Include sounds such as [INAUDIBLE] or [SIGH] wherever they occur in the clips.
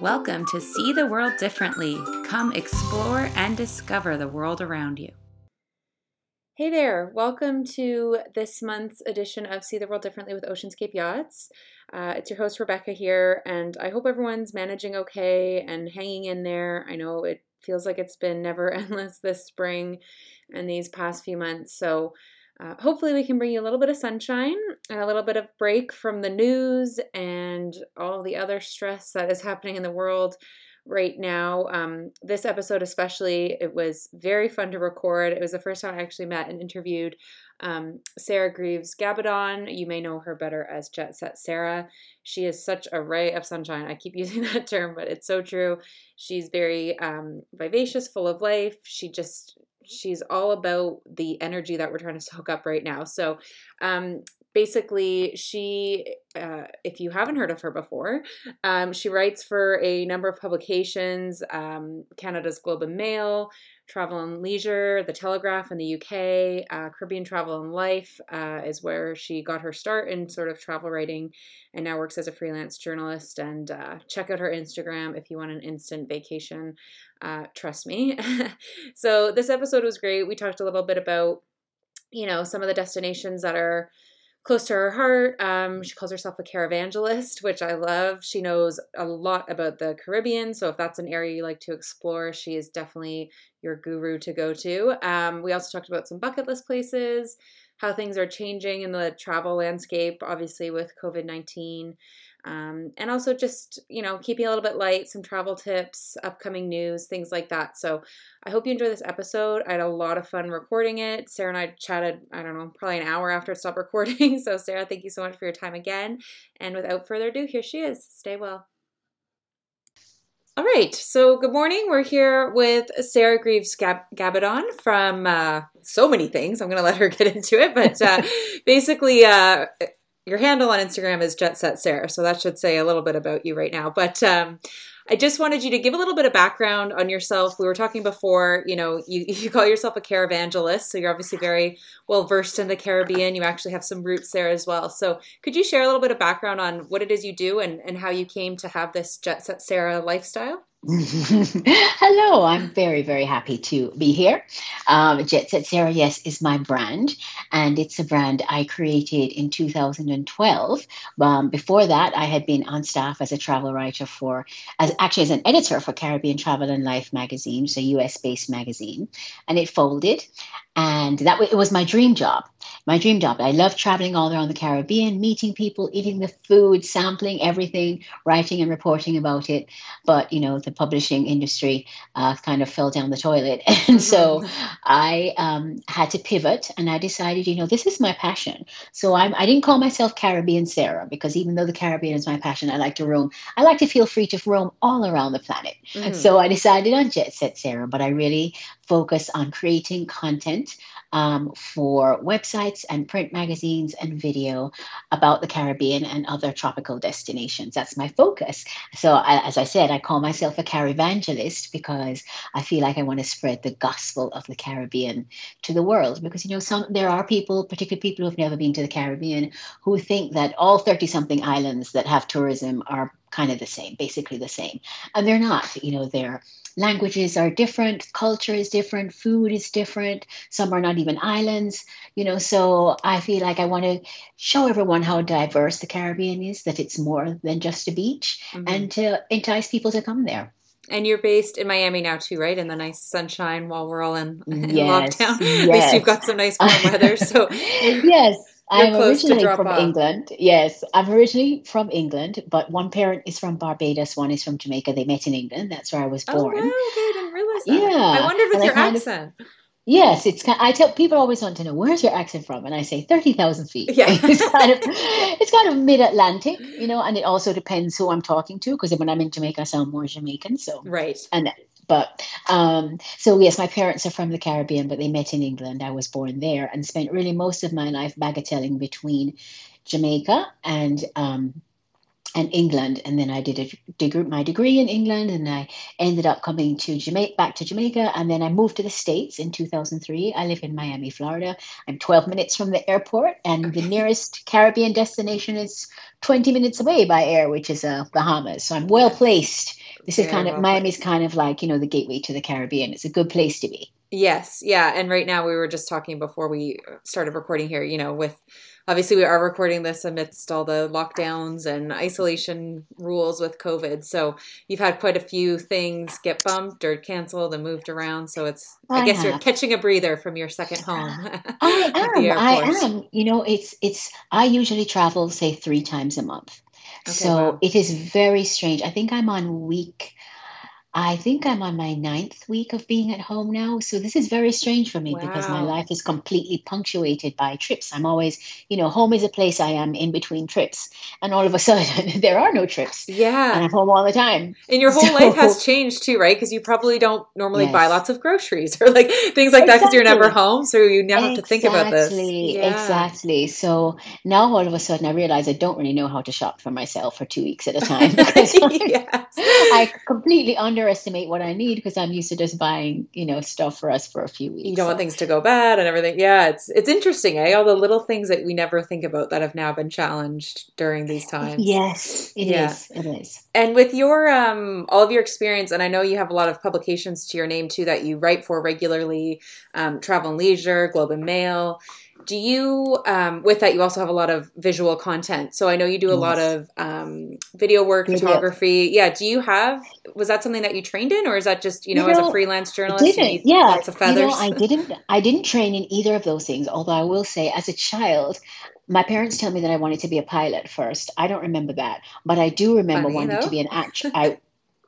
Welcome to See the World Differently. Come explore and discover the world around you. Hey there, welcome to this month's edition of See the World Differently with Oceanscape Yachts. Uh, it's your host, Rebecca, here, and I hope everyone's managing okay and hanging in there. I know it feels like it's been never [LAUGHS] endless this spring and these past few months, so uh, hopefully, we can bring you a little bit of sunshine and a little bit of break from the news and all the other stress that is happening in the world right now. Um, this episode, especially, it was very fun to record. It was the first time I actually met and interviewed um, Sarah Greaves Gabbadon. You may know her better as Jet Set Sarah. She is such a ray of sunshine. I keep [LAUGHS] using that term, but it's so true. She's very um, vivacious, full of life. She just she's all about the energy that we're trying to soak up right now. So, um, basically, she, uh, if you haven't heard of her before, um, she writes for a number of publications um, Canada's Globe and Mail, Travel and Leisure, The Telegraph in the UK, uh, Caribbean Travel and Life uh, is where she got her start in sort of travel writing and now works as a freelance journalist. And uh, check out her Instagram if you want an instant vacation. Uh, trust me. [LAUGHS] so, this episode was great. We talked a little bit about, you know, some of the destinations that are close to her heart. Um, she calls herself a caravangelist, which I love. She knows a lot about the Caribbean, so if that's an area you like to explore, she is definitely your guru to go to. Um, we also talked about some bucket list places, how things are changing in the travel landscape, obviously with COVID 19. Um, and also just you know keeping a little bit light some travel tips upcoming news things like that. So i hope you enjoy this episode. I had a lot of fun recording it. Sarah and i chatted i don't know probably an hour after it stopped recording. [LAUGHS] So sarah thank you so much for your time again. And without further ado here she is. Stay well. All right, so good morning. We're here with Sarah Greaves Gab- Gabbadon from uh, so many things. I'm going to let her [LAUGHS] get into it, but uh, basically, uh, your handle on Instagram is Jet Set Sarah, so that should say a little bit about you right now. But um, I just wanted you to give a little bit of background on yourself. We were talking before, you know, you, [LAUGHS] you call yourself a caravangelist, so you're obviously very well versed in the Caribbean. You actually have some roots there as well. So could you share a little bit of background on what it is you do and, and how you came to have this Jet Set Sarah lifestyle? [LAUGHS] Hello, I'm very, very happy to be here. Um, Jet Set Sarah, yes, is my brand, and it's a brand I created in 2012. Um, before that, I had been on staff as a travel writer for, as actually as an editor for Caribbean Travel and Life magazine, it's a US based magazine, and it folded and that it was my dream job my dream job i love traveling all around the caribbean meeting people eating the food sampling everything writing and reporting about it but you know the publishing industry uh, kind of fell down the toilet [LAUGHS] and so mm-hmm. i um, had to pivot and i decided you know this is my passion so I'm, i didn't call myself caribbean sarah because even though the caribbean is my passion i like to roam i like to feel free to roam all around the planet mm-hmm. so i decided on jet set sarah but i really focus on creating content um, for websites and print magazines and video about the Caribbean and other tropical destinations. That's my focus. So, I, as I said, I call myself a caravangelist because I feel like I want to spread the gospel of the Caribbean to the world. Because you know, some there are people, particularly people who have never been to the Caribbean, who think that all thirty-something islands that have tourism are kind of the same, basically the same, and they're not. You know, they're languages are different, culture is different, food is different. Some are not even islands, you know. So I feel like I want to show everyone how diverse the Caribbean is, that it's more than just a beach, mm-hmm. and to entice people to come there. And you're based in Miami now too, right? In the nice sunshine while we're all in, in yes, lockdown. Yes. [LAUGHS] At least you've got some nice warm weather. So [LAUGHS] yes, I'm originally from off. England. Yes, I'm originally from England, but one parent is from Barbados, one is from Jamaica. They met in England. That's where I was oh, born. Oh, wow, okay, I didn't realize that. Yeah, I wondered with and your accent. Of, yes, it's. kind. Of, I tell people always want to know where's your accent from, and I say thirty thousand feet. Yeah, [LAUGHS] it's kind of it's kind of mid Atlantic, you know, and it also depends who I'm talking to because when I'm in Jamaica, I sound more Jamaican. So right, and but um, so yes, my parents are from the Caribbean, but they met in England. I was born there and spent really most of my life bagatelling between Jamaica and um, and England. And then I did a degree, my degree in England, and I ended up coming to Jamaica, back to Jamaica, and then I moved to the States in 2003. I live in Miami, Florida. I'm 12 minutes from the airport, and the nearest Caribbean destination is 20 minutes away by air, which is uh, Bahamas. So I'm well placed This is kind of Miami's kind of like you know the gateway to the Caribbean. It's a good place to be. Yes, yeah, and right now we were just talking before we started recording here. You know, with obviously we are recording this amidst all the lockdowns and isolation rules with COVID. So you've had quite a few things get bumped or canceled and moved around. So it's I, I guess you're uh-huh. catching a breather from your second home. [LAUGHS] I am. I am. You know, it's it's. I usually travel say three times a month, Okay, so wow. it is very strange. I think I'm on week. I think I'm on my ninth week of being at home now. So this is very strange for me because my life is completely punctuated by trips. I'm always, you know, home is a place I am in between trips, and all of a [LAUGHS] sudden there are no trips, Yeah. and I'm home all the time. and your whole life has changed too, right? Because you probably don't normally buy lots of groceries [LAUGHS] or like things like that because you're never home. So you now have to think about this. Exactly, Yeah. exactly. So now all of a sudden I realize I don't really know how to shop for myself for two weeks at a time I, [LAUGHS] yes. I completely underestimate what I need because I'm used to just buying, you know, stuff for us for a few weeks. you don't want things to go bad and everything. Yeah, it's it's interesting, eh? All the little things that we never think about that have now been challenged during these [LAUGHS] times. yes, it is. Yeah. It is. And with your um all of your experience, and I know you have a lot of publications to your name too that you write for regularly, um, Travel and Leisure, Globe and Mail. Do you um with that you also have a lot of visual content. So I know you do a lot of um video work, Video. photography. Yeah. Do you have was that something that you trained in or is that just, you know, You as a freelance journalist didn't yeah lots of you know i didn't i didn't train in either of those things although i will say as a child my parents tell me that i wanted to be a pilot first i don't remember that but i do remember Funny wanting to be an actor [LAUGHS] i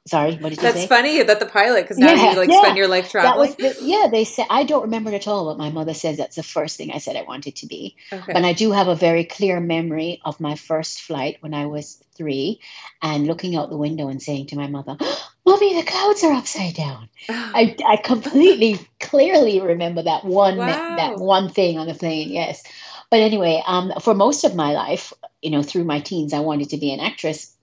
sorry what did you think? That's say funny that the pilot, because now Yeah, you like yeah. spend your life traveling. the, yeah they said i don't remember it at all but my mother says that's the first thing i said i wanted to be Okay. but i do have a very clear memory of my first flight when i was three and looking out the window and saying to my mother [GASPS] mommy the clouds are upside down [SIGHS] I, I completely clearly remember that one me- that one thing on the plane. Yes, but anyway, um, for most of my life, you know, through my teens, I wanted to be an actress,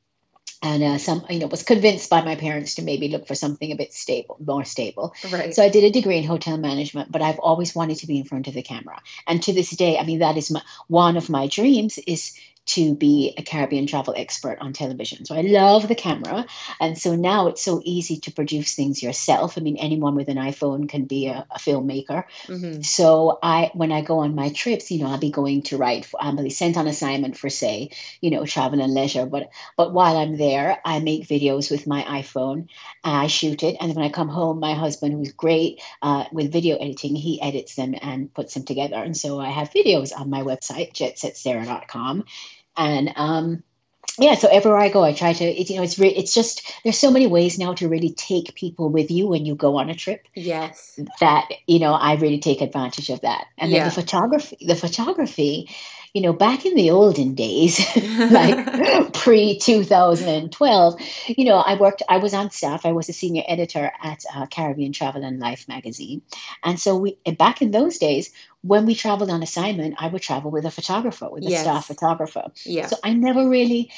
and uh, some, you know, was convinced by my parents to maybe look for something a bit stable, more stable. right. So I did a degree in hotel management, but I've always wanted to be in front of the camera, and to this day, I mean, that is my one of my dreams is to be a Caribbean travel expert on television. So I love the camera. And so now it's so easy to produce things yourself. I mean, anyone with an iPhone can be a, a filmmaker. hmm So I, when I go on my trips, you know, I'll be going to write. For, I'll be sent on assignment for, say, you know, travel and leisure. But but while I'm there, I make videos with my iPhone. I shoot it, and then when I come home, my husband, who's great uh, with video editing, he edits them and puts them together. And so I have videos on my website, jetsetsarah.com, and um, yeah, so everywhere I go, I try to. It, you know, it's re- it's just there's so many ways now to really take people with you when you go on a trip Yes. that you know I really take advantage of that. And then the photography, the photography, you know, back in the olden days, [LAUGHS] like [LAUGHS] pre 2012, you know, I worked. I was on staff. I was a senior editor at uh, Caribbean Travel and Life magazine, and so we back in those days when we traveled on assignment, I would travel with a photographer, with a Yes. staff photographer. yeah. So I never really,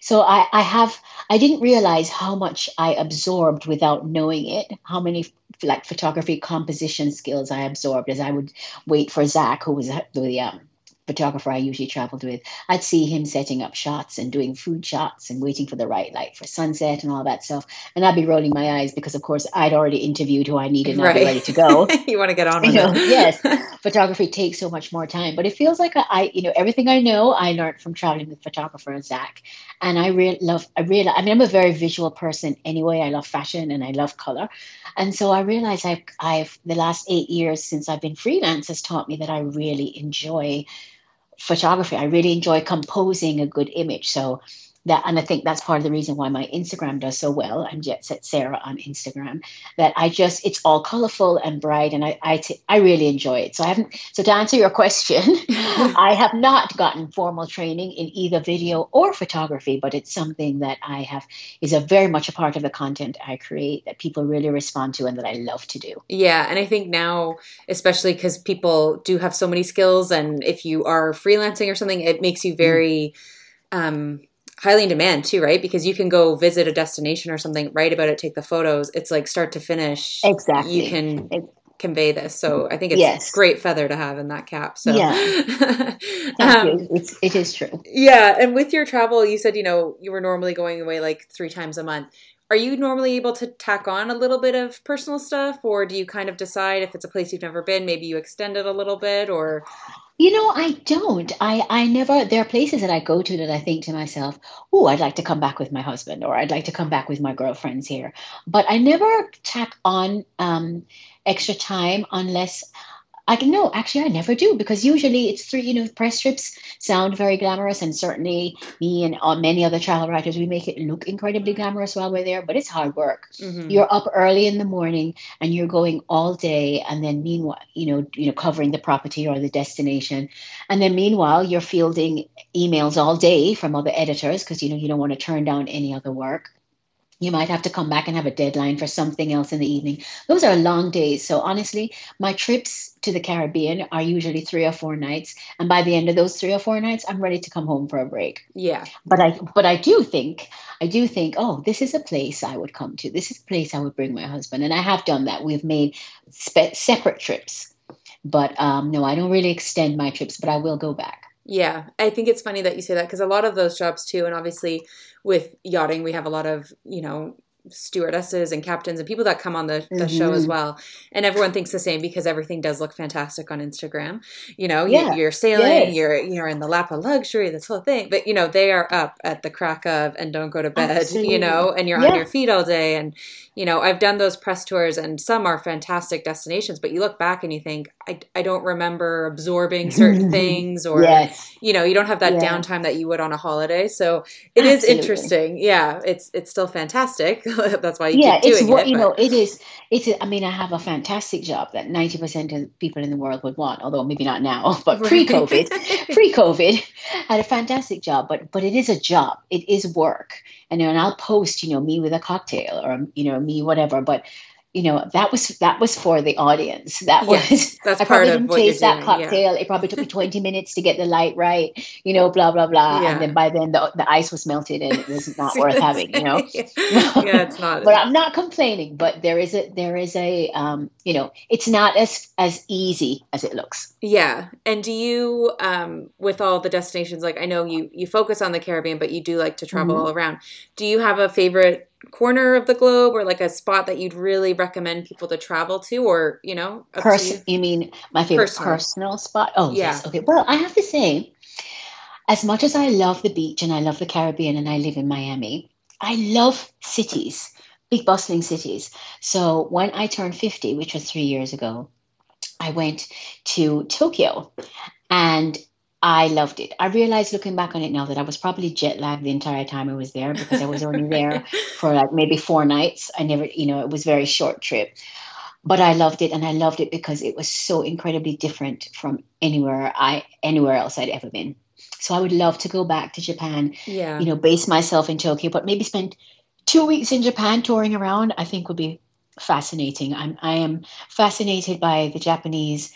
so I, I have, I didn't realize how much I absorbed without knowing it, how many like photography composition skills I absorbed as I would wait for Zach, who was the um, photographer I usually traveled with. I'd see him setting up shots and doing food shots and waiting for the right light for sunset and all that stuff. And I'd be rolling my eyes because, of course, I'd already interviewed who I needed and I'd be ready to go. [LAUGHS] you want to get on You with know, it. [LAUGHS] yes, [LAUGHS] photography takes so much more time, but it feels like I, I, you know, everything I know I learned from traveling with photographer Zach, and I really love. I really, I mean, I'm a very visual person anyway. I love fashion and I love color, and so I realize I've, I've the last eight years since I've been freelance has taught me that I really enjoy photography. I really enjoy composing a good image. So that, and I think that's part of the reason why my Instagram does so well. I'm Jet Set Sarah on Instagram. That I just, it's all colorful and bright, and I, I, t- I really enjoy it. So I haven't. So to answer your question, [LAUGHS] I have not gotten formal training in either video or photography, but it's something that I have is a very much a part of the content I create that people really respond to and that I love to do. Yeah, and I think now, especially because people do have so many skills, and if you are freelancing or something, it makes you very um, highly in demand too, right? Because you can go visit a destination or something, write about it, take the photos. It's like start to finish. Exactly. You can It- convey this. So I think it's Yes. great feather to have in that cap. So Yeah. [LAUGHS] Thank Um, you. It's, it is true. Yeah, and with your travel, you said you know you were normally going away like three times a month. are you normally able to tack on a little bit of personal stuff or do you kind of decide if it's a place you've never been maybe you extend it a little bit or you know, I don't. I, I never, there are places that I go to that I think to myself, oh, I'd like to come back with my husband or I'd like to come back with my girlfriends here. But I never tack on um, extra time unless I can no, actually I never do because usually it's three. you know press strips sound very glamorous and certainly me and uh, many other travel writers we make it look incredibly glamorous while we're there, but it's hard work. Mm-hmm. You're up early in the morning and you're going all day, and then meanwhile you know you know covering the property or the destination, and then meanwhile you're fielding emails all day from other editors because you know you don't want to turn down any other work you might have to come back and have a deadline for something else in the evening. Those are long days. So honestly, my trips to the Caribbean are usually three or four nights, and by the end of those three or four nights, I'm ready to come home for a break. Yeah. But I but I do think I do think, oh, this is a place I would come to. This is a place I would bring my husband, and I have done that. We've made spe- separate trips, but um, no, I don't really extend my trips, but I will go back. Yeah, I think it's funny that you say that because a lot of those jobs too, and obviously with yachting, we have a lot of you know stewardesses and captains and people that come on the, the mm-hmm. show as mm-hmm. well. And everyone thinks the same because everything does look fantastic on Instagram. You know, yeah. you, are sailing, yes. you're you're in the lap of luxury, this whole thing. But you know, they are up at the crack of and don't go to bed, Absolutely. [LAUGHS] you know, and you're yeah. on your feet all day. And, you know, I've done those press tours and some are fantastic destinations, but you look back and you think, I, I don't remember absorbing certain [LAUGHS] things or, yes. you know, you don't have that yeah. downtime that you would on a holiday. So it Absolutely. is interesting. Yeah. It's, it's still fantastic. [LAUGHS] [LAUGHS] That's why you yeah, it's what it, you know. It is. It's. I mean, I have a fantastic job that ninety percent of people in the world would want. Although maybe not now, [LAUGHS] but pre-COVID, [LAUGHS] pre-COVID, had a fantastic job. But but it is a job. It is work. And, and I'll post, you know, me with a cocktail or you know me whatever. But you know that was that was for the audience. That yes, was that's i probably didn't taste that doing, cocktail. Yeah. it probably took me 20 minutes to get the light right you know blah blah blah. Yeah. and then by then the, the ice was melted and it was not [LAUGHS] worth having you know? [LAUGHS] Yeah, it's not. But i'm not complaining but there is a there is a um you know it's not as as easy as it looks. Yeah. And do you um with all the destinations like i know you you focus on the caribbean but you do like to travel mm-hmm. all around. Do you have a favorite corner of the globe or like a spot that you'd really recommend people to travel to or you know Pers- you? you? mean my favorite personal. personal spot oh yeah. yes okay well i have to say as much as i love the beach and i love the caribbean and i live in miami i love cities big bustling cities so when i turned 50 which was three years ago i went to tokyo and I loved it. I realized looking back on it now that I was probably jet lagged the entire time I was there because I was only there [LAUGHS] for like maybe four nights. I never, you know, it was a very short trip. But I loved it and I loved it because it was so incredibly different from anywhere I anywhere else I'd ever been. So I would love to go back to Japan. Yeah. You know, base myself in Tokyo, but maybe spend two weeks in Japan touring around, I think would be fascinating. I'm I am fascinated by the Japanese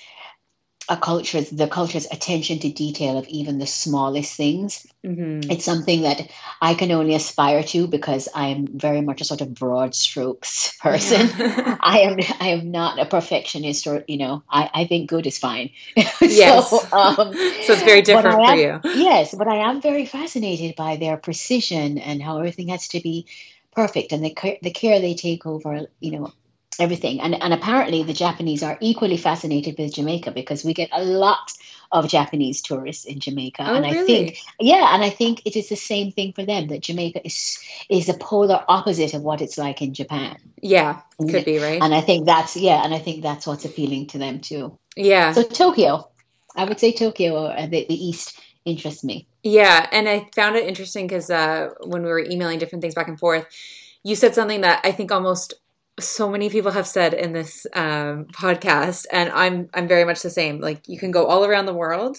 a culture's the culture's attention to detail of even the smallest things. Mm-hmm. It's something that I can only aspire to because I'm very much a sort of broad strokes [LAUGHS] person. Yeah. [LAUGHS] I am I am not a perfectionist or you know I, I think good is fine. [LAUGHS] yes. so, um, so it's very different am, for you. Yes, but I am very fascinated by their precision and how everything has to be perfect and the the care they take over you know everything. And, and apparently, the Japanese are equally fascinated with Jamaica because we get a lot of Japanese tourists in Jamaica. Oh, and really? I think, yeah, and I think it is the same thing for them that Jamaica is is a polar opposite of what it's like in Japan. Yeah, could be right. And I think that's yeah, and I think that's what's appealing to them too. Yeah. So Tokyo, I would say Tokyo or the, the East interests me. Yeah, and I found it interesting because uh, when we were emailing different things back and forth, you said something that I think almost so many people have said in this um, podcast, and I'm I'm very much the same. Like you can go all around the world,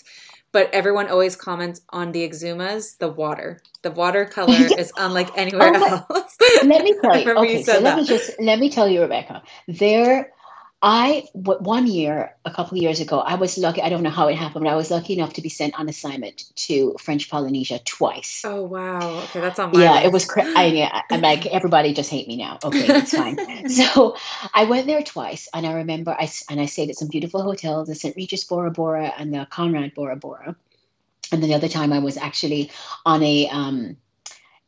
but everyone always comments on the Exumas, the water. The water color [LAUGHS] is unlike anywhere oh, else. let me tell [LAUGHS] you. okay, you so that. let me just let me tell you, Rebecca. There I one year, a couple of years ago, I was lucky. I don't know how it happened, but I was lucky enough to be sent on assignment to French Polynesia twice. Oh wow! Okay, that's on my yeah. List. It was. Cra- I, I'm like everybody just hate me now. Okay, it's fine. [LAUGHS] so I went there twice, and I remember I and I stayed at some beautiful hotels, the St. Regis Bora Bora and the Conrad Bora Bora, and then the other time I was actually on a um,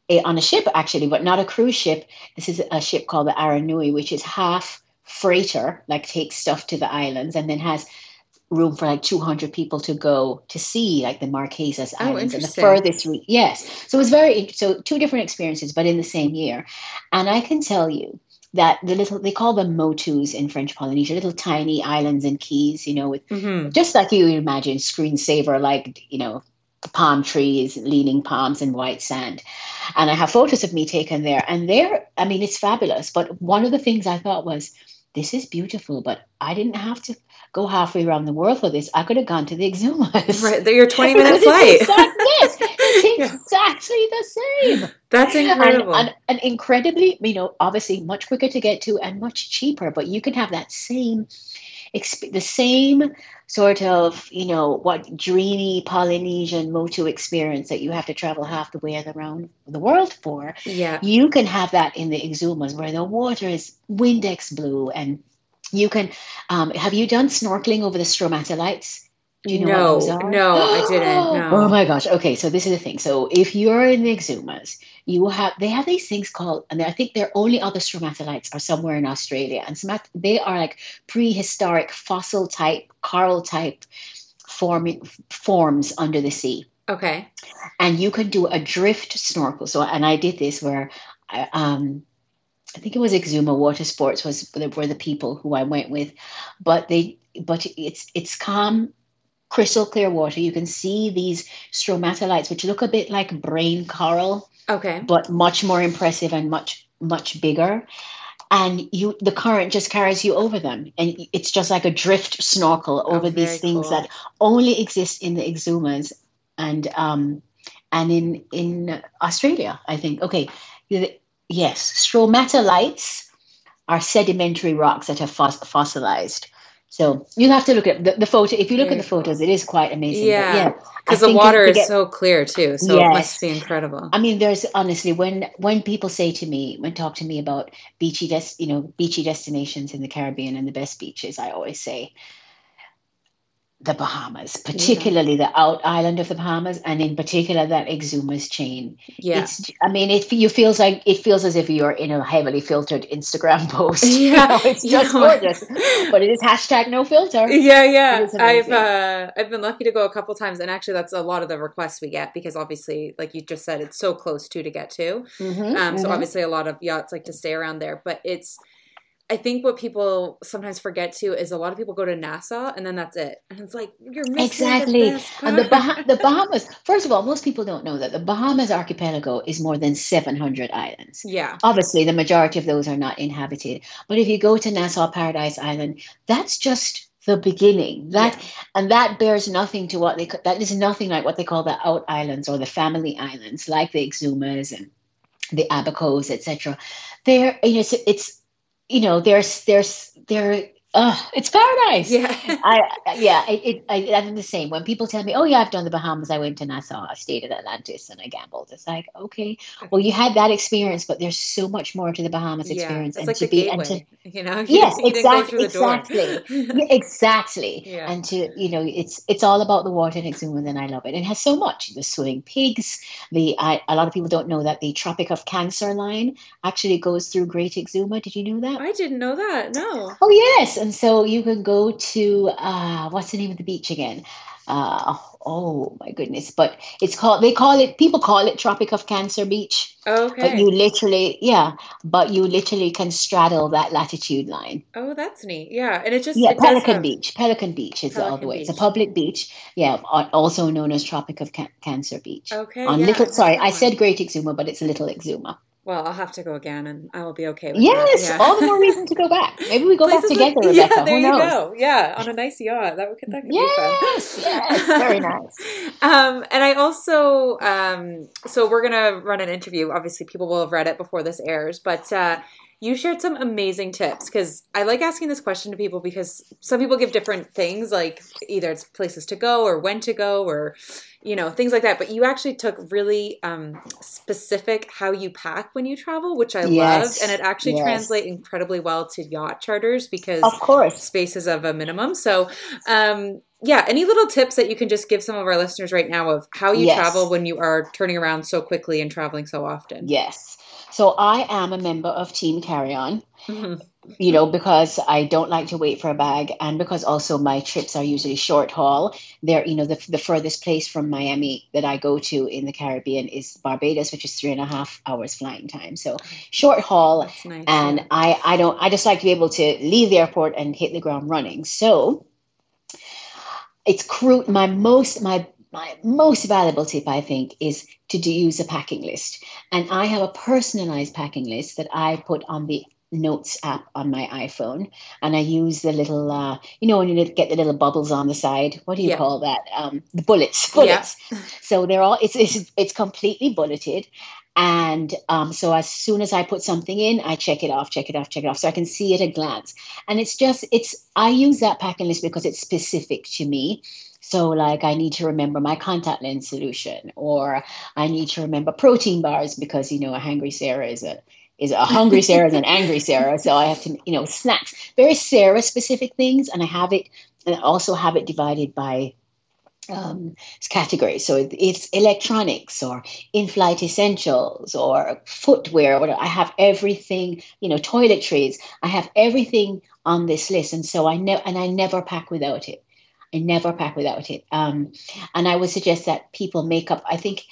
a, on a ship actually, but not a cruise ship. This is a ship called the Aranui, which is half freighter, like takes stuff to the islands, and then has room for like 200 people to go to see like the Marquesas Oh, Islands and the furthest re- yes. So it was very so two different experiences but in the same year. And I can tell you that the little they call them motus in French Polynesia little tiny islands and keys you know with hmm just like you imagine screensaver like you know palm trees leaning palms and white sand. And i have photos of me taken there. And there i mean it's fabulous. But one of the things i thought was this is beautiful but i didn't have to go halfway around the world for this. I could have gone to the exumas. Right, your 20 minute [LAUGHS] flight. it's [LAUGHS] exact- it's exactly the same. That's incredible. and, and, and incredibly, you know, obviously much quicker to get to and much cheaper, but you can have that same, exp- the same sort of, you know, what dreamy Polynesian motu experience that you have to travel half the way around the world for. yeah. You can have that in the Exumas where the water is Windex blue and you can, um, have you done snorkeling over the stromatolites? Do you know no, what those are? no, I didn't. [GASPS] No. Oh my gosh. Okay, so this is the thing. So if you're in the Exumas, you have they have these things called, and I think their only other stromatolites are somewhere in Australia, and stromat- they are like prehistoric fossil type, coral type forming forms under the sea, Okay. and you can do a drift snorkel. So, and I did this where, I, um. I think it was Exuma Water Sports was were the people who I went with, but they but it's it's calm crystal clear water. You can see these stromatolites, which look a bit like brain coral, Okay. but much more impressive and much much bigger. And you, the current just carries you over them, and it's just like a drift snorkel over very these things cool. that only exist in the exumas and um and in in Australia, I think. Okay, yes, stromatolites are sedimentary rocks that have fos- fossilized. So you'll have to look at the, the photo. If you look at the photos, it is quite amazing. Yeah, yeah, Because the water is get- so clear too, so it must be incredible. I mean, there's honestly when when people say to me, when talk to me about beachy des, you know, beachy destinations in the Caribbean and the best beaches, I always say the Bahamas, particularly the out island of the Bahamas, and in particular that Exumas chain. Yeah. It's, I mean, it you feels like it feels as if you're in a heavily filtered Instagram [LAUGHS] post. Yeah, you know, it's you just know. gorgeous, but it is hashtag no filter. Yeah, yeah. I've uh, I've been lucky to go a couple times, and actually, that's a lot of the requests we get because obviously, like you just said, it's so close to to get to. Mhm, Um, so mhm. obviously, a lot of yachts like to stay around there, but it's. I think what people sometimes forget too is a lot of people go to Nassau and then that's it, and it's like you're missing Exactly. The And the, bah- the Bahamas, first of all, most people don't know that the Bahamas archipelago is more than 700 islands. yeah, Obviously, the majority of those are not inhabited. But if you go to Nassau Paradise Island, that's just the beginning. That and that bears nothing to what they that is nothing like what they call the out islands or the family islands, like the Exumas and the Abacos, etc. They're you know it's, it's you know there's there's there uh, it's paradise. yeah. [LAUGHS] I yeah, it, I, I'm the same. When people tell me, "Oh yeah, I've done the Bahamas. I went to Nassau. I stayed at Atlantis, and I gambled." It's like, okay, well, you had that experience, but there's so much more to the Bahamas experience, and like to be gateway, and to you know. [LAUGHS] You yes, didn't- you didn't go exactly, through the door. exactly, [LAUGHS] exactly, Yeah. and to you know, it's it's all about the water in Exuma, and I love it. It has so much. The swimming pigs. The I, a lot of people don't know that the Tropic of Cancer line actually goes through Great Exuma. Did you know that? I didn't know that. No. Oh yes, and so you can go to uh, what's the name of the beach again? Uh, oh my goodness, but it's called they call it people call it Tropic of Cancer Beach, Okay. but you literally yeah, but you literally can straddle that latitude line. oh, that's neat. Yeah, and it just Yeah, it Pelican have- Beach. Pelican Beach is all the Pelican way. It's a public beach. Yeah, also known as Tropic of Can- Cancer Beach. Okay. On yeah, Little, sorry, I said Great Exuma, but it's Little Exuma. Well, I'll have to go again, and I will be okay with Yes, that. Yeah. all the more reason to go back. [LAUGHS] Maybe we go back Places together, with- Rebecca. [LAUGHS] Yeah, there Who you knows? go. Yeah, on a nice yacht. That would that could Yes, be fun. yes, very [LAUGHS] nice. um, and I also, um, so we're gonna run an interview. Obviously, people will have read it before this airs, but uh, you shared some amazing tips because I like asking this question to people because some people give different things, like either it's places to go or when to go or you know things like that. But you actually took really um, specific how you pack when you travel, which I Yes, loved, and it actually yes. translates incredibly well to yacht charters because Of course. space is of a minimum. So, um, yeah, any little tips that you can just give some of our listeners right now of how you Yes. travel when you are turning around so quickly and traveling so often? Yes. So I am a member of Team Carry On. Mhm. you know, because I don't like to wait for a bag, and because also my trips are usually short haul. They're, you know, the, the furthest place from Miami that I go to in the Caribbean is Barbados, which is three and a half hours flying time. So short haul, nice. and. I, I don't, I just like to be able to leave the airport and hit the ground running. So it's crude. My most, my my most valuable tip, I think, is to do use a packing list. And I have a personalized packing list that I put on the Notes app on my iPhone, and I use the little, uh, you know, when you get the little bubbles on the side. What do you Yeah. call that? Um, the bullets. Yeah. Bullets. [LAUGHS] So they're all. It's it's it's completely bulleted, and um, so as soon as I put something in, I check it off, check it off, check it off, so I can see at a glance. And it's just it's. I use that packing list because it's specific to me. So, like, I need to remember my contact lens solution, or I need to remember protein bars because you know a hungry Sarah is a is a hungry [LAUGHS] Sarah is an angry Sarah. So I have to, you know, snacks, very Sarah specific things, and I have it, and I also have it divided by um, categories. So it, it's electronics or in-flight essentials or footwear. Or. I have everything, you know, toiletries. I have everything on this list, and so I know, and I never pack without it. I never pack without it. Um, and I would suggest that people make up. I think,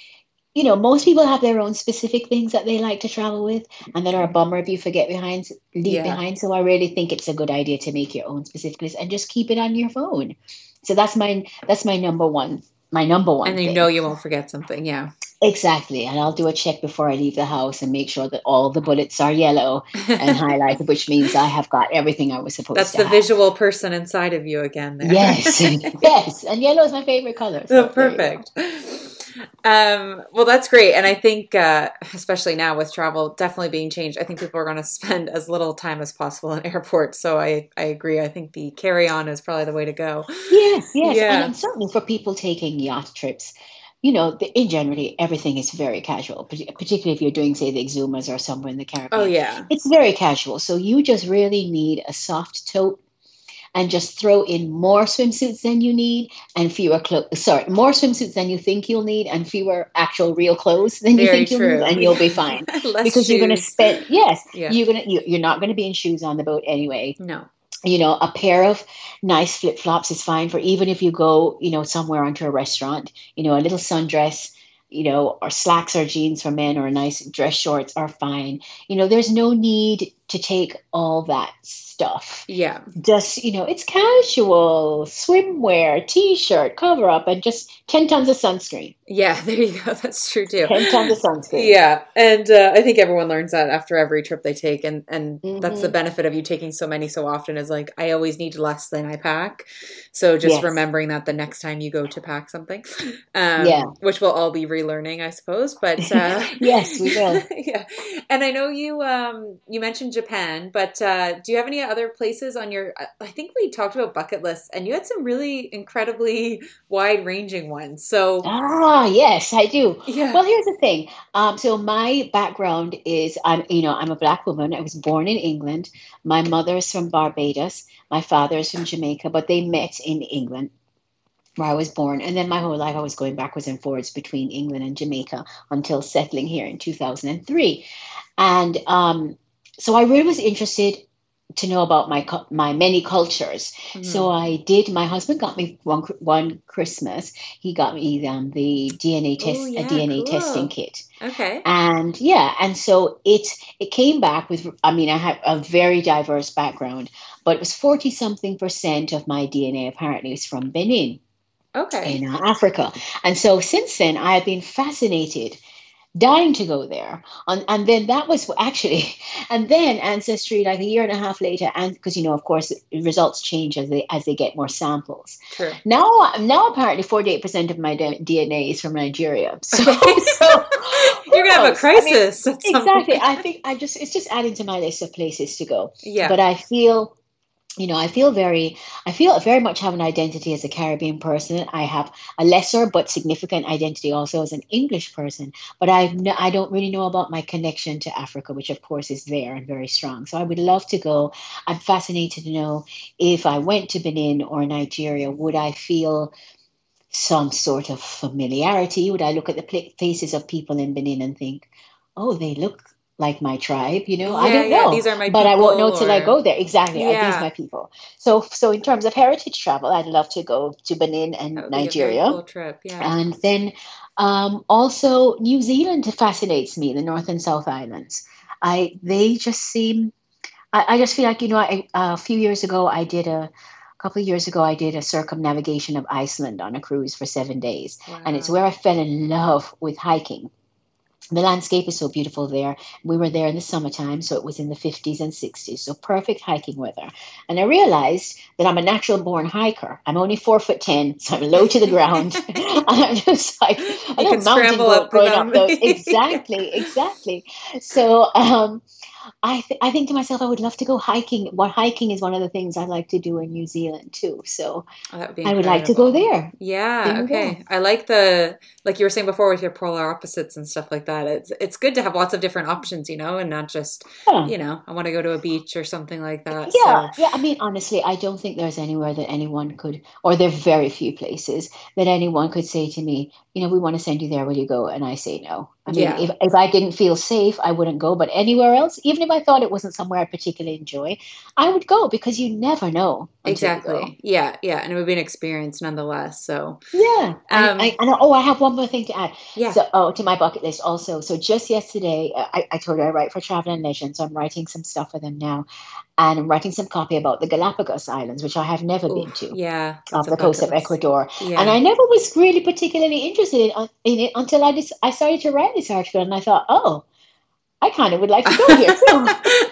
you know, most people have their own specific things that they like to travel with, and that are a bummer if you forget behind, leave Yeah. behind. So I really think it's a good idea to make your own specific list and just keep it on your phone. So that's my that's my number one. My number one. and you know you won't forget something. Yeah. Exactly, and I'll do a check before I leave the house and make sure that all the bullets are yellow and [LAUGHS] highlighted, which means I have got everything I was supposed That's to the have. visual person inside of you again there. Yes, [LAUGHS] [LAUGHS] yes, and yellow is my favorite color. so Oh, there you go. perfect. Um, well, that's great. And I think, uh, especially now with travel definitely being changed, I think people are going to spend as little time as possible in airports. So I, I agree. I think the carry on is probably the way to go. Yes, yes, Yeah. and certainly for people taking yacht trips, you know, the, in generally everything is very casual, particularly if you're doing, say, the Exumas or somewhere in the Caribbean. Oh, yeah. It's very casual. So you just really need a soft tote and just throw in more swimsuits than you need and fewer clothes. Sorry, more swimsuits than you think you'll need and fewer actual real clothes than you Very think you'll need, and you'll be fine. [LAUGHS] Because you're going to spend, yes, Yeah. you're going to, you, you're not going to be in shoes on the boat anyway No. You know, a pair of nice flip flops is fine for even if you go, you know, somewhere onto a restaurant, you know, a little sundress, you know, or slacks or jeans for men or a nice dress shorts are fine. You know, there's no need to take all that stuff. Yeah. Just, you know, it's casual, swimwear, t shirt, cover up, and just 10 tons of sunscreen. Yeah. [LAUGHS] There you go. That's true too. 10 tons of sunscreen. [LAUGHS] Yeah, and uh, I think everyone learns that after every trip they take, and and that's Mhm. the benefit of you taking so many so often. Is like I always need less than I pack, so just Yes. remembering that the next time you go to pack something, [LAUGHS] um, Yeah. which we'll all be relearning, I suppose. But uh, Yes, we will. yeah, and I know you um, you mentioned Japan, but uh, do you have any other places on your? I- think we talked about bucket lists, and you had some really incredibly [LAUGHS] wide ranging ones. So Ah, yes, I do. yeah, Well, here's the thing. Um, so my background is I'm, you know, I'm a black woman. I was born in England. My mother is from Barbados. My father is from Jamaica, but they met in England where I was born. And then my whole life I was going backwards and forwards between England and Jamaica until settling here in 2003. And um, so I really was interested to know about my my many cultures. Mhm. So I did. My husband got me one one Christmas. He got me um, the DNA test, Oh, yeah, a DNA cool. testing kit, okay, and yeah, and so it it came back with. I mean, I have a very diverse background, but it was forty something percent of my DNA apparently is from Benin okay. in uh, Africa, and so since then I have been fascinated. Dying to go there, and, and then that was [LAUGHS] actually, and then Ancestry, like a year and a half later, and because you know, of course, results change as they as they get more samples. True. Now, now apparently, forty-eight percent of my DNA is from Nigeria. [LAUGHS] So, [LAUGHS] oh, so You're gonna have a knows? I mean, crisis. exactly. I think I just it's just adding to my list of places to go. yeah. But I feel you know, I feel very, I feel very much have an identity as a Caribbean person. I have a lesser but significant identity also as an English person. But I, I don't really know about my connection to Africa, which of course is there and very strong. So I would love to go. I'm fascinated to know if I went to Benin or Nigeria, would I feel some sort of familiarity? Would I look at the faces of people in Benin and think, oh, they look like my tribe, you know. Yeah, I don't yeah, know, these are my but I won't know people, till I go there. Exactly, These are these my people? So, so in terms of heritage travel, I'd love to go to Benin and That would be a very Nigeria, cool trip. Yeah. and then um, also New Zealand fascinates me. The North and South Islands, I they just seem. I, I just feel like you know, I, a few years ago I did a. A couple of years ago, I did a circumnavigation of Iceland on a cruise for seven days and it's where I fell in love with hiking. The landscape is so beautiful there. We were there in the summertime, so it was in the 50s and 60s, so perfect hiking weather. And I realized that I'm a natural born hiker. I'm only four foot ten, [LAUGHS] so I'm low to the ground. [LAUGHS] and I'm just like, I can mountain scramble goat up going up those. Exactly, exactly. So um, I, th- I think to myself, I would love to go hiking. What hiking is one of the things I like to do in New Zealand too. So Oh, would I would like to go there. Yeah, There okay. I like the like you were saying before with your polar opposites and stuff like that. It's it's good to have lots of different options, you know, and not just, Yeah. you know, I want to go to a beach or something like that. Yeah, So yeah. I mean, honestly, I don't think there's anywhere that anyone could, or there are very few places that anyone could say to me, you know, we want to send you there. Will you go? And I say no. I mean, Yeah. if, if I didn't feel safe, I wouldn't go. But anywhere else, even if I thought it wasn't somewhere I particularly enjoy, I would go because you never know. until you go. exactly. Yeah, yeah. And it would be an experience nonetheless. So Yeah. Um, I, I, and oh, I have one more thing to add. yeah. So, oh, to my bucket list also. So just yesterday, I, I told you I write for Travel and Leisure, so I'm writing some stuff for them now, and I'm writing some copy about the Galapagos Islands, which I have never Ooh, been to, yeah. off the coast of. Ecuador. Yeah. And I never was really particularly interested in, in it until I just I started to write this article, and I thought, oh, I kind of would like to go here too.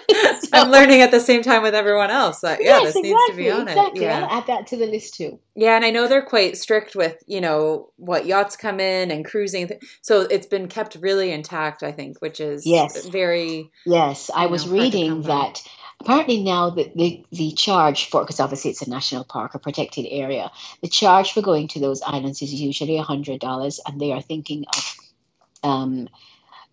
[LAUGHS] [LAUGHS] I'm learning at the same time with everyone else. That, yeah, yes, this exactly, needs to be on exactly. it. Yeah. I'll add that to the list too. Yeah, and I know they're quite strict with, you know, what yachts come in and cruising. So it's been kept really intact, I think, which is Yes. very Yes, I was know, hard to reading by. Apparently now the, the, the charge for, because obviously it's a national park, a protected area, the charge for going to those islands is usually $100, and they are thinking of um,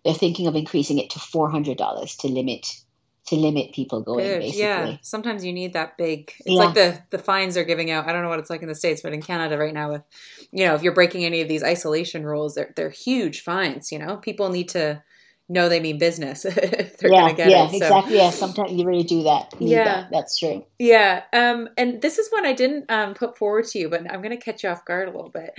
they're thinking of increasing it to $400 to limit to limit people going good. basically. Yeah. Sometimes you need that big. It's Yeah. like the the fines they're giving out. I don't know what it's like in the states, but in Canada right now with you know, if you're breaking any of these isolation rules, they're they're huge fines, you know. People need to know they mean business [LAUGHS] if they're yeah, going to get yeah, it. So exactly. Yeah, sometimes you really do that. You Yeah. that. That's true. Yeah, um, and this is one I didn't um, put forward to you, but I'm going to catch you off guard a little bit.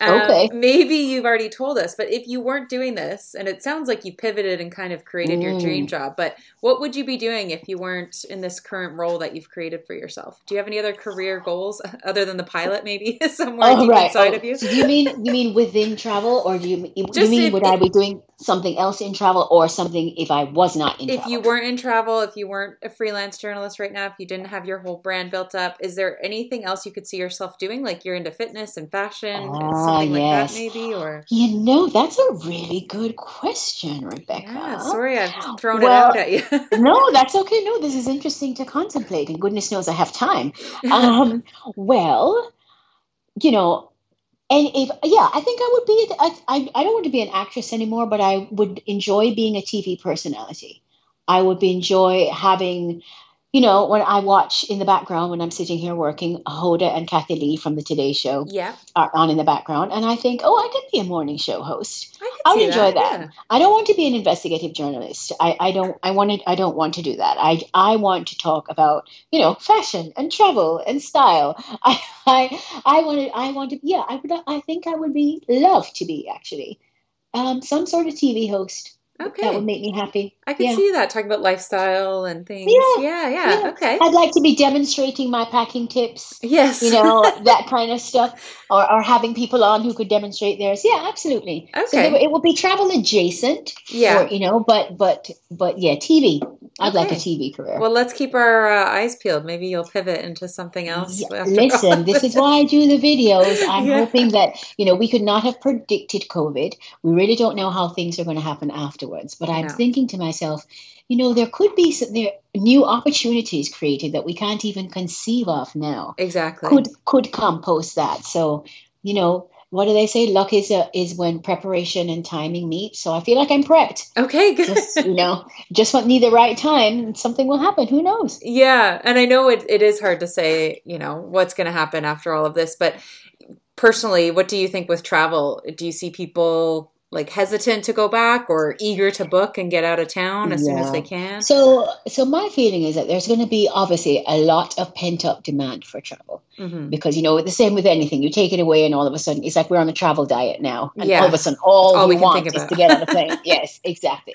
Um, Okay. Maybe you've already told us, but if you weren't doing this, and it sounds like you pivoted and kind of created your Mm. dream job, but what would you be doing if you weren't in this current role that you've created for yourself? Do you have any other career goals [LAUGHS] other than the pilot, maybe [LAUGHS] somewhere Oh right. inside Oh, of you? so do you mean you mean within travel, or do you you mean if- would I be doing something else in travel, or something if I was not in If travel? you weren't in travel, if you weren't a freelance journalist right now, if you didn't have your whole brand built up, is there anything else you could see yourself doing? Like you're into fitness and fashion, Ah, something like that, maybe? Or You know, that's a really good question, Rebecca. yeah, sorry, I've thrown Well, it out at you. [LAUGHS] no, that's okay. No, this is interesting to contemplate, and goodness knows I have time. [LAUGHS] Um, well, you know, and if yeah, I think I would be. I, I don't want to be an actress anymore, but I would enjoy being a TV personality. I would be enjoy having. You know, when I watch in the background when I'm sitting here working, Hoda and Kathie Lee from the Today Show yeah, are on in the background, and I think, oh, I could be a morning show host. I would enjoy that. yeah. I don't want to be an investigative journalist. I, I don't I wanted I don't want to do that. I I want to talk about, you know, fashion and travel and style. [LAUGHS] I I I wanted I want to yeah, I would I think I would be love to be actually. Um some sort of TV host. That Okay, would make me happy. I could yeah. see that talking about lifestyle and things. Yeah, Yeah, yeah, yeah. okay. I'd like to be demonstrating my packing tips, yes, you know, [LAUGHS] that kind of stuff, or, or having people on who could demonstrate theirs. Yeah, absolutely. So Okay. there- it will be travel adjacent, yeah. or, you know, but but but yeah, TV. I'd okay. like a TV career. Well, let's keep our uh, eyes peeled. Maybe you'll pivot into something else. Yeah, listen, this is why I do the videos. [LAUGHS] I'm yeah. hoping that, you know, we could not have predicted COVID. We really don't know how things are going to happen afterwards. But I'm no. thinking to myself, you know, there could be some, there new opportunities created that we can't even conceive of now. Exactly. Could could come post that. So, you know, what do they say? Luck is a, is when preparation and timing meet. So I feel like I'm prepped. Okay, good. Just, you know, just want need the right time, something will happen. Who knows? Yeah, and I know it it is hard to say, you know, what's going to happen after all of this, but personally, what do you think with travel? Do you see people like hesitant to go back or eager to book and get out of town as yeah. soon as they can? So, so my feeling is that there's going to be obviously a lot of pent up demand for travel mm-hmm. because you know the same with anything. You take it away, and all of a sudden it's like we're on a travel diet now, and yeah. all of a sudden all, all we want is to get on a [LAUGHS] plane. yes, exactly.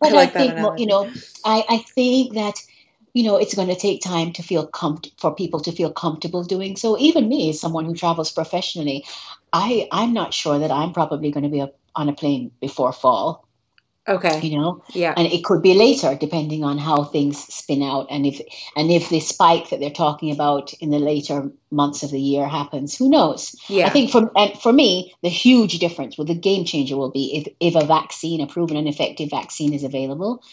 But I, like I think you know, I I think that you know it's going to take time to feel com- for people to feel comfortable doing so even me as someone who travels professionally i i'm not sure that i'm probably going to be a on a plane before fall. Okay. You know? Yeah. And it could be later depending on how things spin out and if and if the spike that they're talking about in the later months of the year happens, who knows? Yeah. I think for and for me, the huge difference, well the game changer will be if if a vaccine, a proven and effective vaccine is available,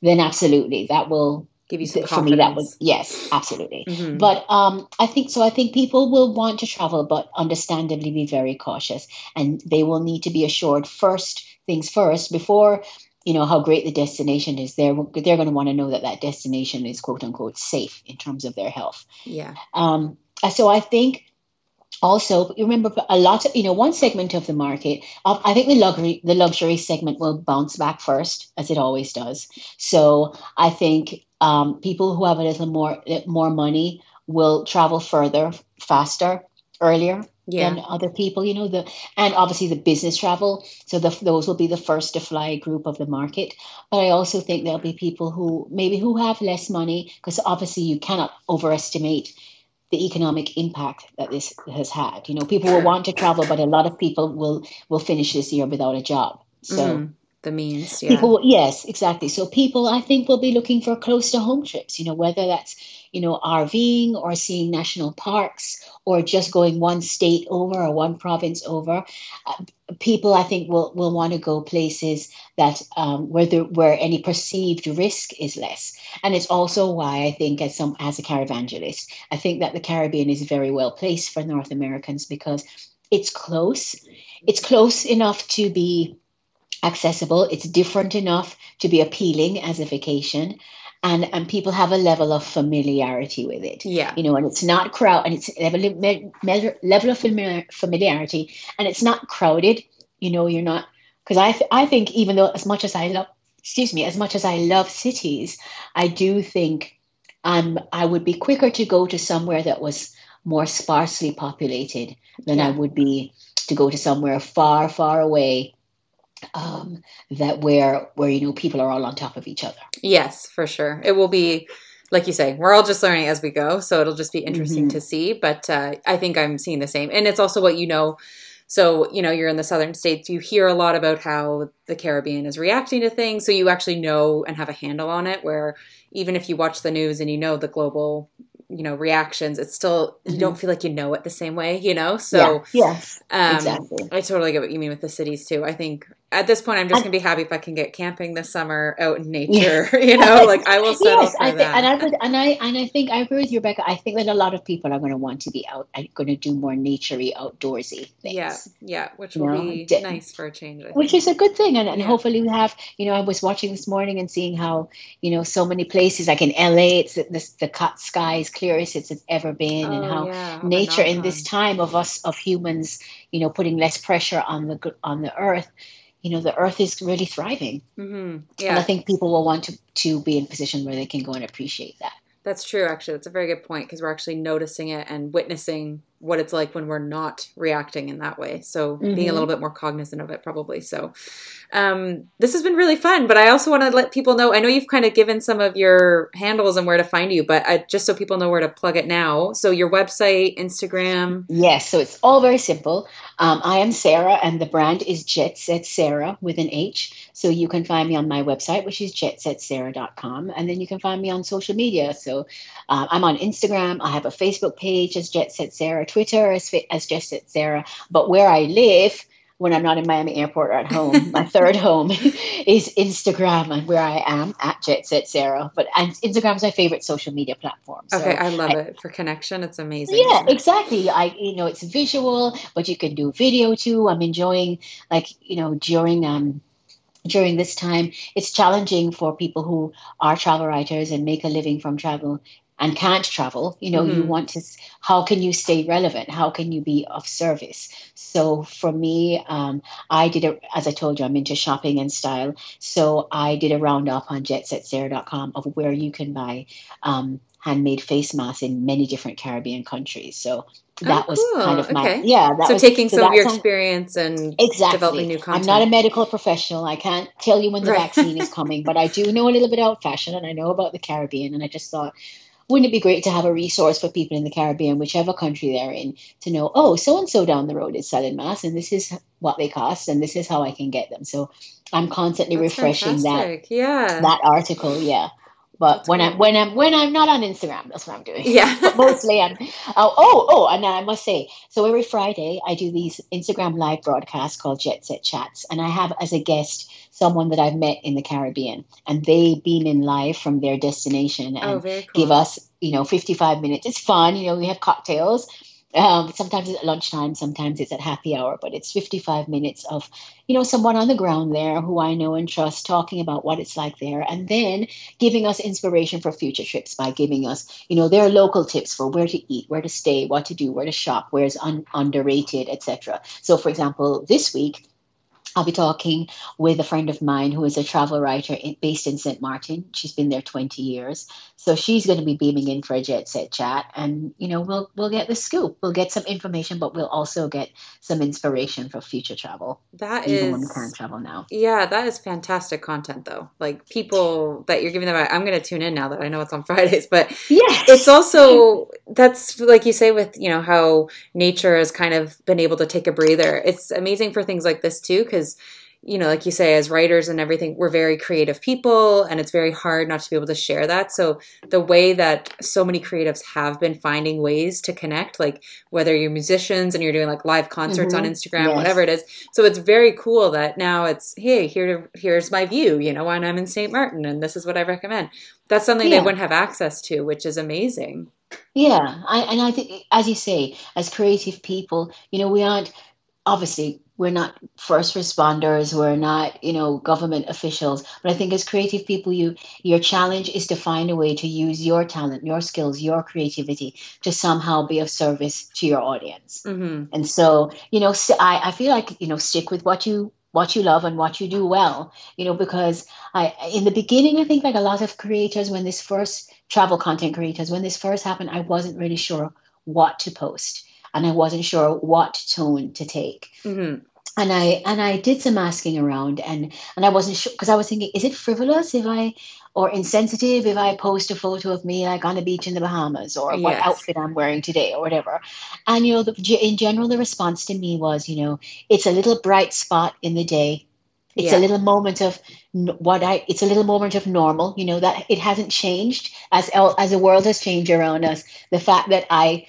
then absolutely that will give you some confidence. For me, that was yes, absolutely. Mm-hmm. But um, I think so. I think people will want to travel, but understandably be very cautious, and they will need to be assured first things first before you know how great the destination is. They're they're going to want to know that that destination is quote unquote safe in terms of their health. Yeah. Um. So I think also remember a lot of you know one segment of the market i think the luxury the luxury segment will bounce back first as it always does so i think um, people who have a little more more money will travel further, faster, earlier yeah. than other people. You know the and obviously the business travel. So the, those will be the first to fly group of the market. But I also think there'll be people who maybe who have less money because obviously you cannot overestimate the economic impact that this has had. You know, people will want to travel, but a lot of people will will finish this year without a job. So. Mm the means. Yeah. People, yes, exactly. So people, I think, will be looking for close to home trips. You know, whether that's you know RVing or seeing national parks or just going one state over or one province over. Uh, people, I think, will will want to go places that um, where the where any perceived risk is less. And it's also why I think, as some as a caravangelist, I think that the Caribbean is very well placed for North Americans because it's close. It's close enough to be accessible. It's different enough to be appealing as a vacation. And, and people have a level of familiarity with it. Yeah. You know, and it's not crowd and it's level, level of familiarity and it's not crowded. You know, you're not, because I, th- I think even though as much as I love, excuse me, as much as I love cities, I do think I'm, I would be quicker to go to somewhere that was more sparsely populated than yeah. I would be to go to somewhere far, far away um, that where where you know people are all on top of each other. Yes, for sure. It will be like you say, we're all just learning as we go, so it'll just be interesting mm-hmm. to see. But uh, I think I'm seeing the same, and it's also what you know. So you know, you're in the southern states. You hear a lot about how the Caribbean is reacting to things, so you actually know and have a handle on it. Where even if you watch the news and you know the global you know reactions it's still you mm-hmm. don't feel like you know it the same way you know so yeah. yes um, exactly i totally get what you mean with the cities too i think at this point, I'm just gonna be happy if I can get camping this summer out in nature. Yeah. [LAUGHS] You know, like I will settle yes, for I think, that. And I would, and I and I think I agree with you, Rebecca. I think that a lot of people are going to want to be out. I'm going to do more naturey, outdoorsy things. Yeah, yeah, which will know? be nice for a change. Which is a good thing, and, and yeah. hopefully we have. You know, I was watching this morning and seeing how you know so many places like in LA, it's the, the cut sky is clearest it's, it's ever been, oh, and how yeah. nature in this time of us of humans, you know, putting less pressure on the on the earth you know the earth is really thriving mm-hmm. yeah. and i think people will want to, to be in a position where they can go and appreciate that that's true actually that's a very good point because we're actually noticing it and witnessing what it's like when we're not reacting in that way. So mm-hmm. being a mm-hmm. little bit more cognizant of it, probably. So um, this has been really fun. But I also want to let people know. I know you've kind of given some of your handles and where to find you, but I, just so people know where to plug it now. So your website, Instagram. Yes. So it's all very simple. Um, I am Sarah, and the brand is Jet Set Sarah with an H. So you can find me on my website, which is jetsetsarah.com, and then you can find me on social media. So uh, I'm on Instagram. I have a Facebook page as Jet Set Sarah, Twitter as, as Jet Set Sarah. But where I live, when I'm not in Miami Airport or at home. [LAUGHS] My third home [LAUGHS] is Instagram and where I am at Jet Set Sarah. But and Instagram is my favorite social media platform. So okay, I love I, it for connection. It's amazing. Yeah, exactly. I you know it's visual, but you can do video too. I'm enjoying like you know during um during this time it's challenging for people who are travel writers and make a living from travel and can't travel you know mm-hmm. you want to how can you stay relevant how can you be of service so for me um, i did it as i told you i'm into shopping and style so i did a roundup on jetsetsarah.com of where you can buy um, handmade face masks in many different caribbean countries so that oh, was cool. kind of my okay. yeah. so was, taking so some of your experience and exactly. developing new content. I'm not a medical professional. I can't tell you when the right. vaccine is [LAUGHS] coming, but I do know a little bit about fashion and I know about the Caribbean. And I just thought wouldn't it be great to have a resource for people in the Caribbean, whichever country they're in, to know, oh, so and so down the road is selling masks, and this is what they cost, and this is how I can get them. So I'm constantly That's refreshing fantastic. that yeah that article. Yeah. But That's when cool. I'm when I'm when I'm not on Instagram, that's what I'm doing. Yeah. [LAUGHS] but mostly I'm oh oh oh and I must say, so every Friday I do these Instagram live broadcasts called Jet Set Chats, and I have as a guest someone that I've met in the Caribbean, and they beam in live from their destination oh, and oh, cool. give us, you know, 55 minutes. It's fun, you know. We have cocktails. Um, sometimes it's at lunchtime, sometimes it's at happy hour, but it's 55 minutes of, you know, someone on the ground there who I know and trust talking about what it's like there, and then giving us inspiration for future trips by giving us, you know, their local tips for where to eat, where to stay, what to do, where to shop, where's un- underrated, etc. So, for example, this week I'll be talking with a friend of mine who is a travel writer in, based in St. Martin. She's been there 20 years. So she's going to be beaming in for a jet set chat and you know we'll we'll get the scoop. We'll get some information but we'll also get some inspiration for future travel. That even is, when we can't travel now. Yeah, that is fantastic content though. Like people that you're giving them I'm going to tune in now that I know it's on [LAUGHS] Fridays, but yes. it's also that's like you say with, you know, how nature has kind of been able to take a breather. It's amazing for things like this too cuz you know, like you say, as writers and everything, we're very creative people, and it's very hard not to be able to share that. So, the way that so many creatives have been finding ways to connect, like whether you're musicians and you're doing like live concerts mm-hmm. on Instagram, yes. whatever it is. So, it's very cool that now it's, hey, here, here's my view, you know, when I'm in St. Martin, and this is what I recommend. That's something yeah. they wouldn't have access to, which is amazing. Yeah. I, and I think, as you say, as creative people, you know, we aren't obviously we're not first responders we're not you know government officials. But i think as creative people you your challenge is to find a way to use your talent your skills your creativity to somehow be of service to your audience. Mm-hmm. and so you know I, I feel like you know stick with what you what you love and what you do well you know because i in the beginning i think like a lot of creators when this first travel content creators when this first happened i wasn't really sure what to post and I wasn't sure what tone to take. Mm-hmm and I and I did some asking around and and I wasn't sure because I was thinking is it frivolous if I or insensitive if I post a photo of me like on a beach in the Bahamas or yes. what outfit I'm wearing today or whatever and you know the, in general the response to me was you know it's a little bright spot in the day it's yeah. a little moment of what I it's a little moment of normal you know that it hasn't changed as as the world has changed around us the fact that I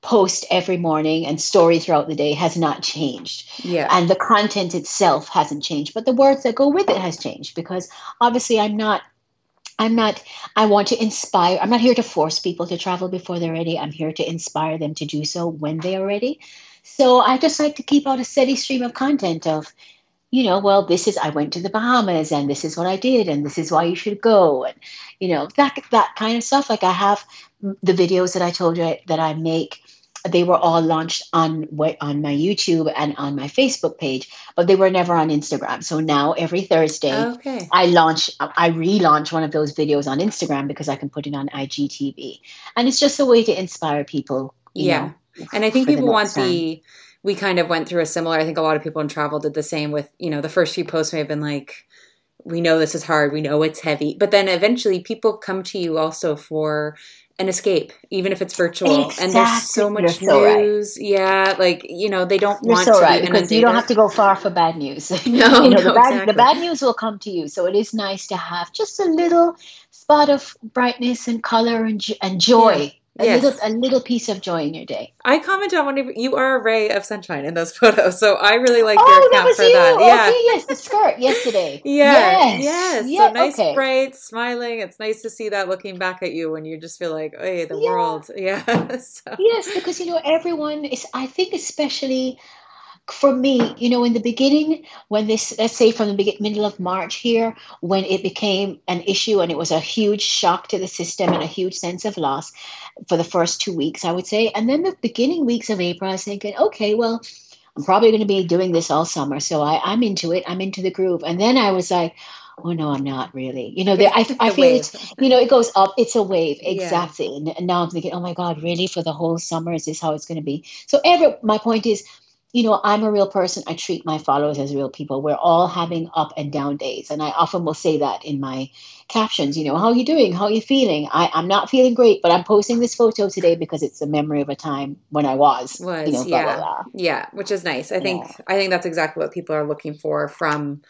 post every morning and story throughout the day has not changed. Yeah. And the content itself hasn't changed, but the words that go with it has changed because obviously I'm not I'm not I want to inspire. I'm not here to force people to travel before they're ready. I'm here to inspire them to do so when they are ready. So I just like to keep out a steady stream of content of you know, well, this is I went to the Bahamas and this is what I did and this is why you should go and you know that that kind of stuff. Like I have the videos that I told you that I make they were all launched on on my YouTube and on my Facebook page, but they were never on Instagram. So now every Thursday, okay. I launch, I relaunch one of those videos on Instagram because I can put it on IGTV, and it's just a way to inspire people. yeah. Know, And I think people want time. the we kind of went through a similar I think a lot of people in travel did the same with, you know, the first few posts may have been like we know this is hard, we know it's heavy. But then eventually people come to you also for an escape, even if it's virtual. Exactly. And there's so much so news. Right. Yeah, like you know, they don't You're want so to right, because you don't have to go far for bad news. [LAUGHS] No, you know, no, the, bad, exactly. the bad news will come to you. So it is nice to have just a little spot of brightness and color and, and joy. Yeah a yes. little a little piece of joy in your day. I commented on one of you are a ray of sunshine in those [LAUGHS] photos, so I really like oh, your account for you. that. Yeah, okay, yes, the skirt yesterday. [LAUGHS] yeah, yes, yes. so nice, okay. bright, smiling. It's nice to see that looking back at you when you just feel like, hey, the yeah. world. [LAUGHS] Yeah. so. Yes, because you know everyone is. I think especially for me, you know, in the beginning, when this, let's say from the middle of March here, when it became an issue and it was a huge shock to the system and a huge sense of loss for the first two weeks, I would say. And then the beginning weeks of April, I was thinking, okay, well, I'm probably going to be doing this all summer. So I, I'm into it. I'm into the groove. And then I was like, oh no i'm not really you know I, I feel wave. it's you know it goes up it's a wave exactly yeah. and now i'm thinking oh my god really for the whole summer is this how it's going to be so every my point is you know, I'm a real person. I treat my followers as real people. We're all having up and down days. And I often will say that in my captions, you know, how are you doing? How are you feeling? I, I'm not feeling great, but I'm posting this photo today because it's a memory of a time when I was. Was, you know, yeah. Blah, blah, blah. Yeah, which is nice. I think yeah. I think that's exactly what people are looking for from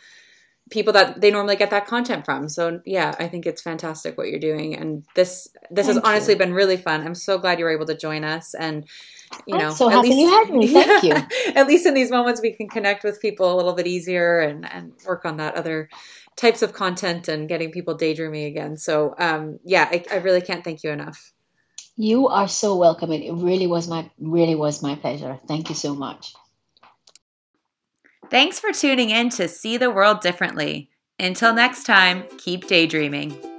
people that they normally get that content from. So yeah, I think it's fantastic what you're doing, and this this Thank has honestly you. been really fun. I'm so glad you were able to join us, and you know, I'm so happy least, you had me. Thank you. [LAUGHS] at least in these moments, we can connect with people a little bit easier and and work on that other types of content and getting people daydreaming again. So um, yeah, I, I really can't thank you enough. You are so welcome. It really was my really was my pleasure. Thank you so much. Thanks for tuning in to See the World Differently. Until next time, keep daydreaming.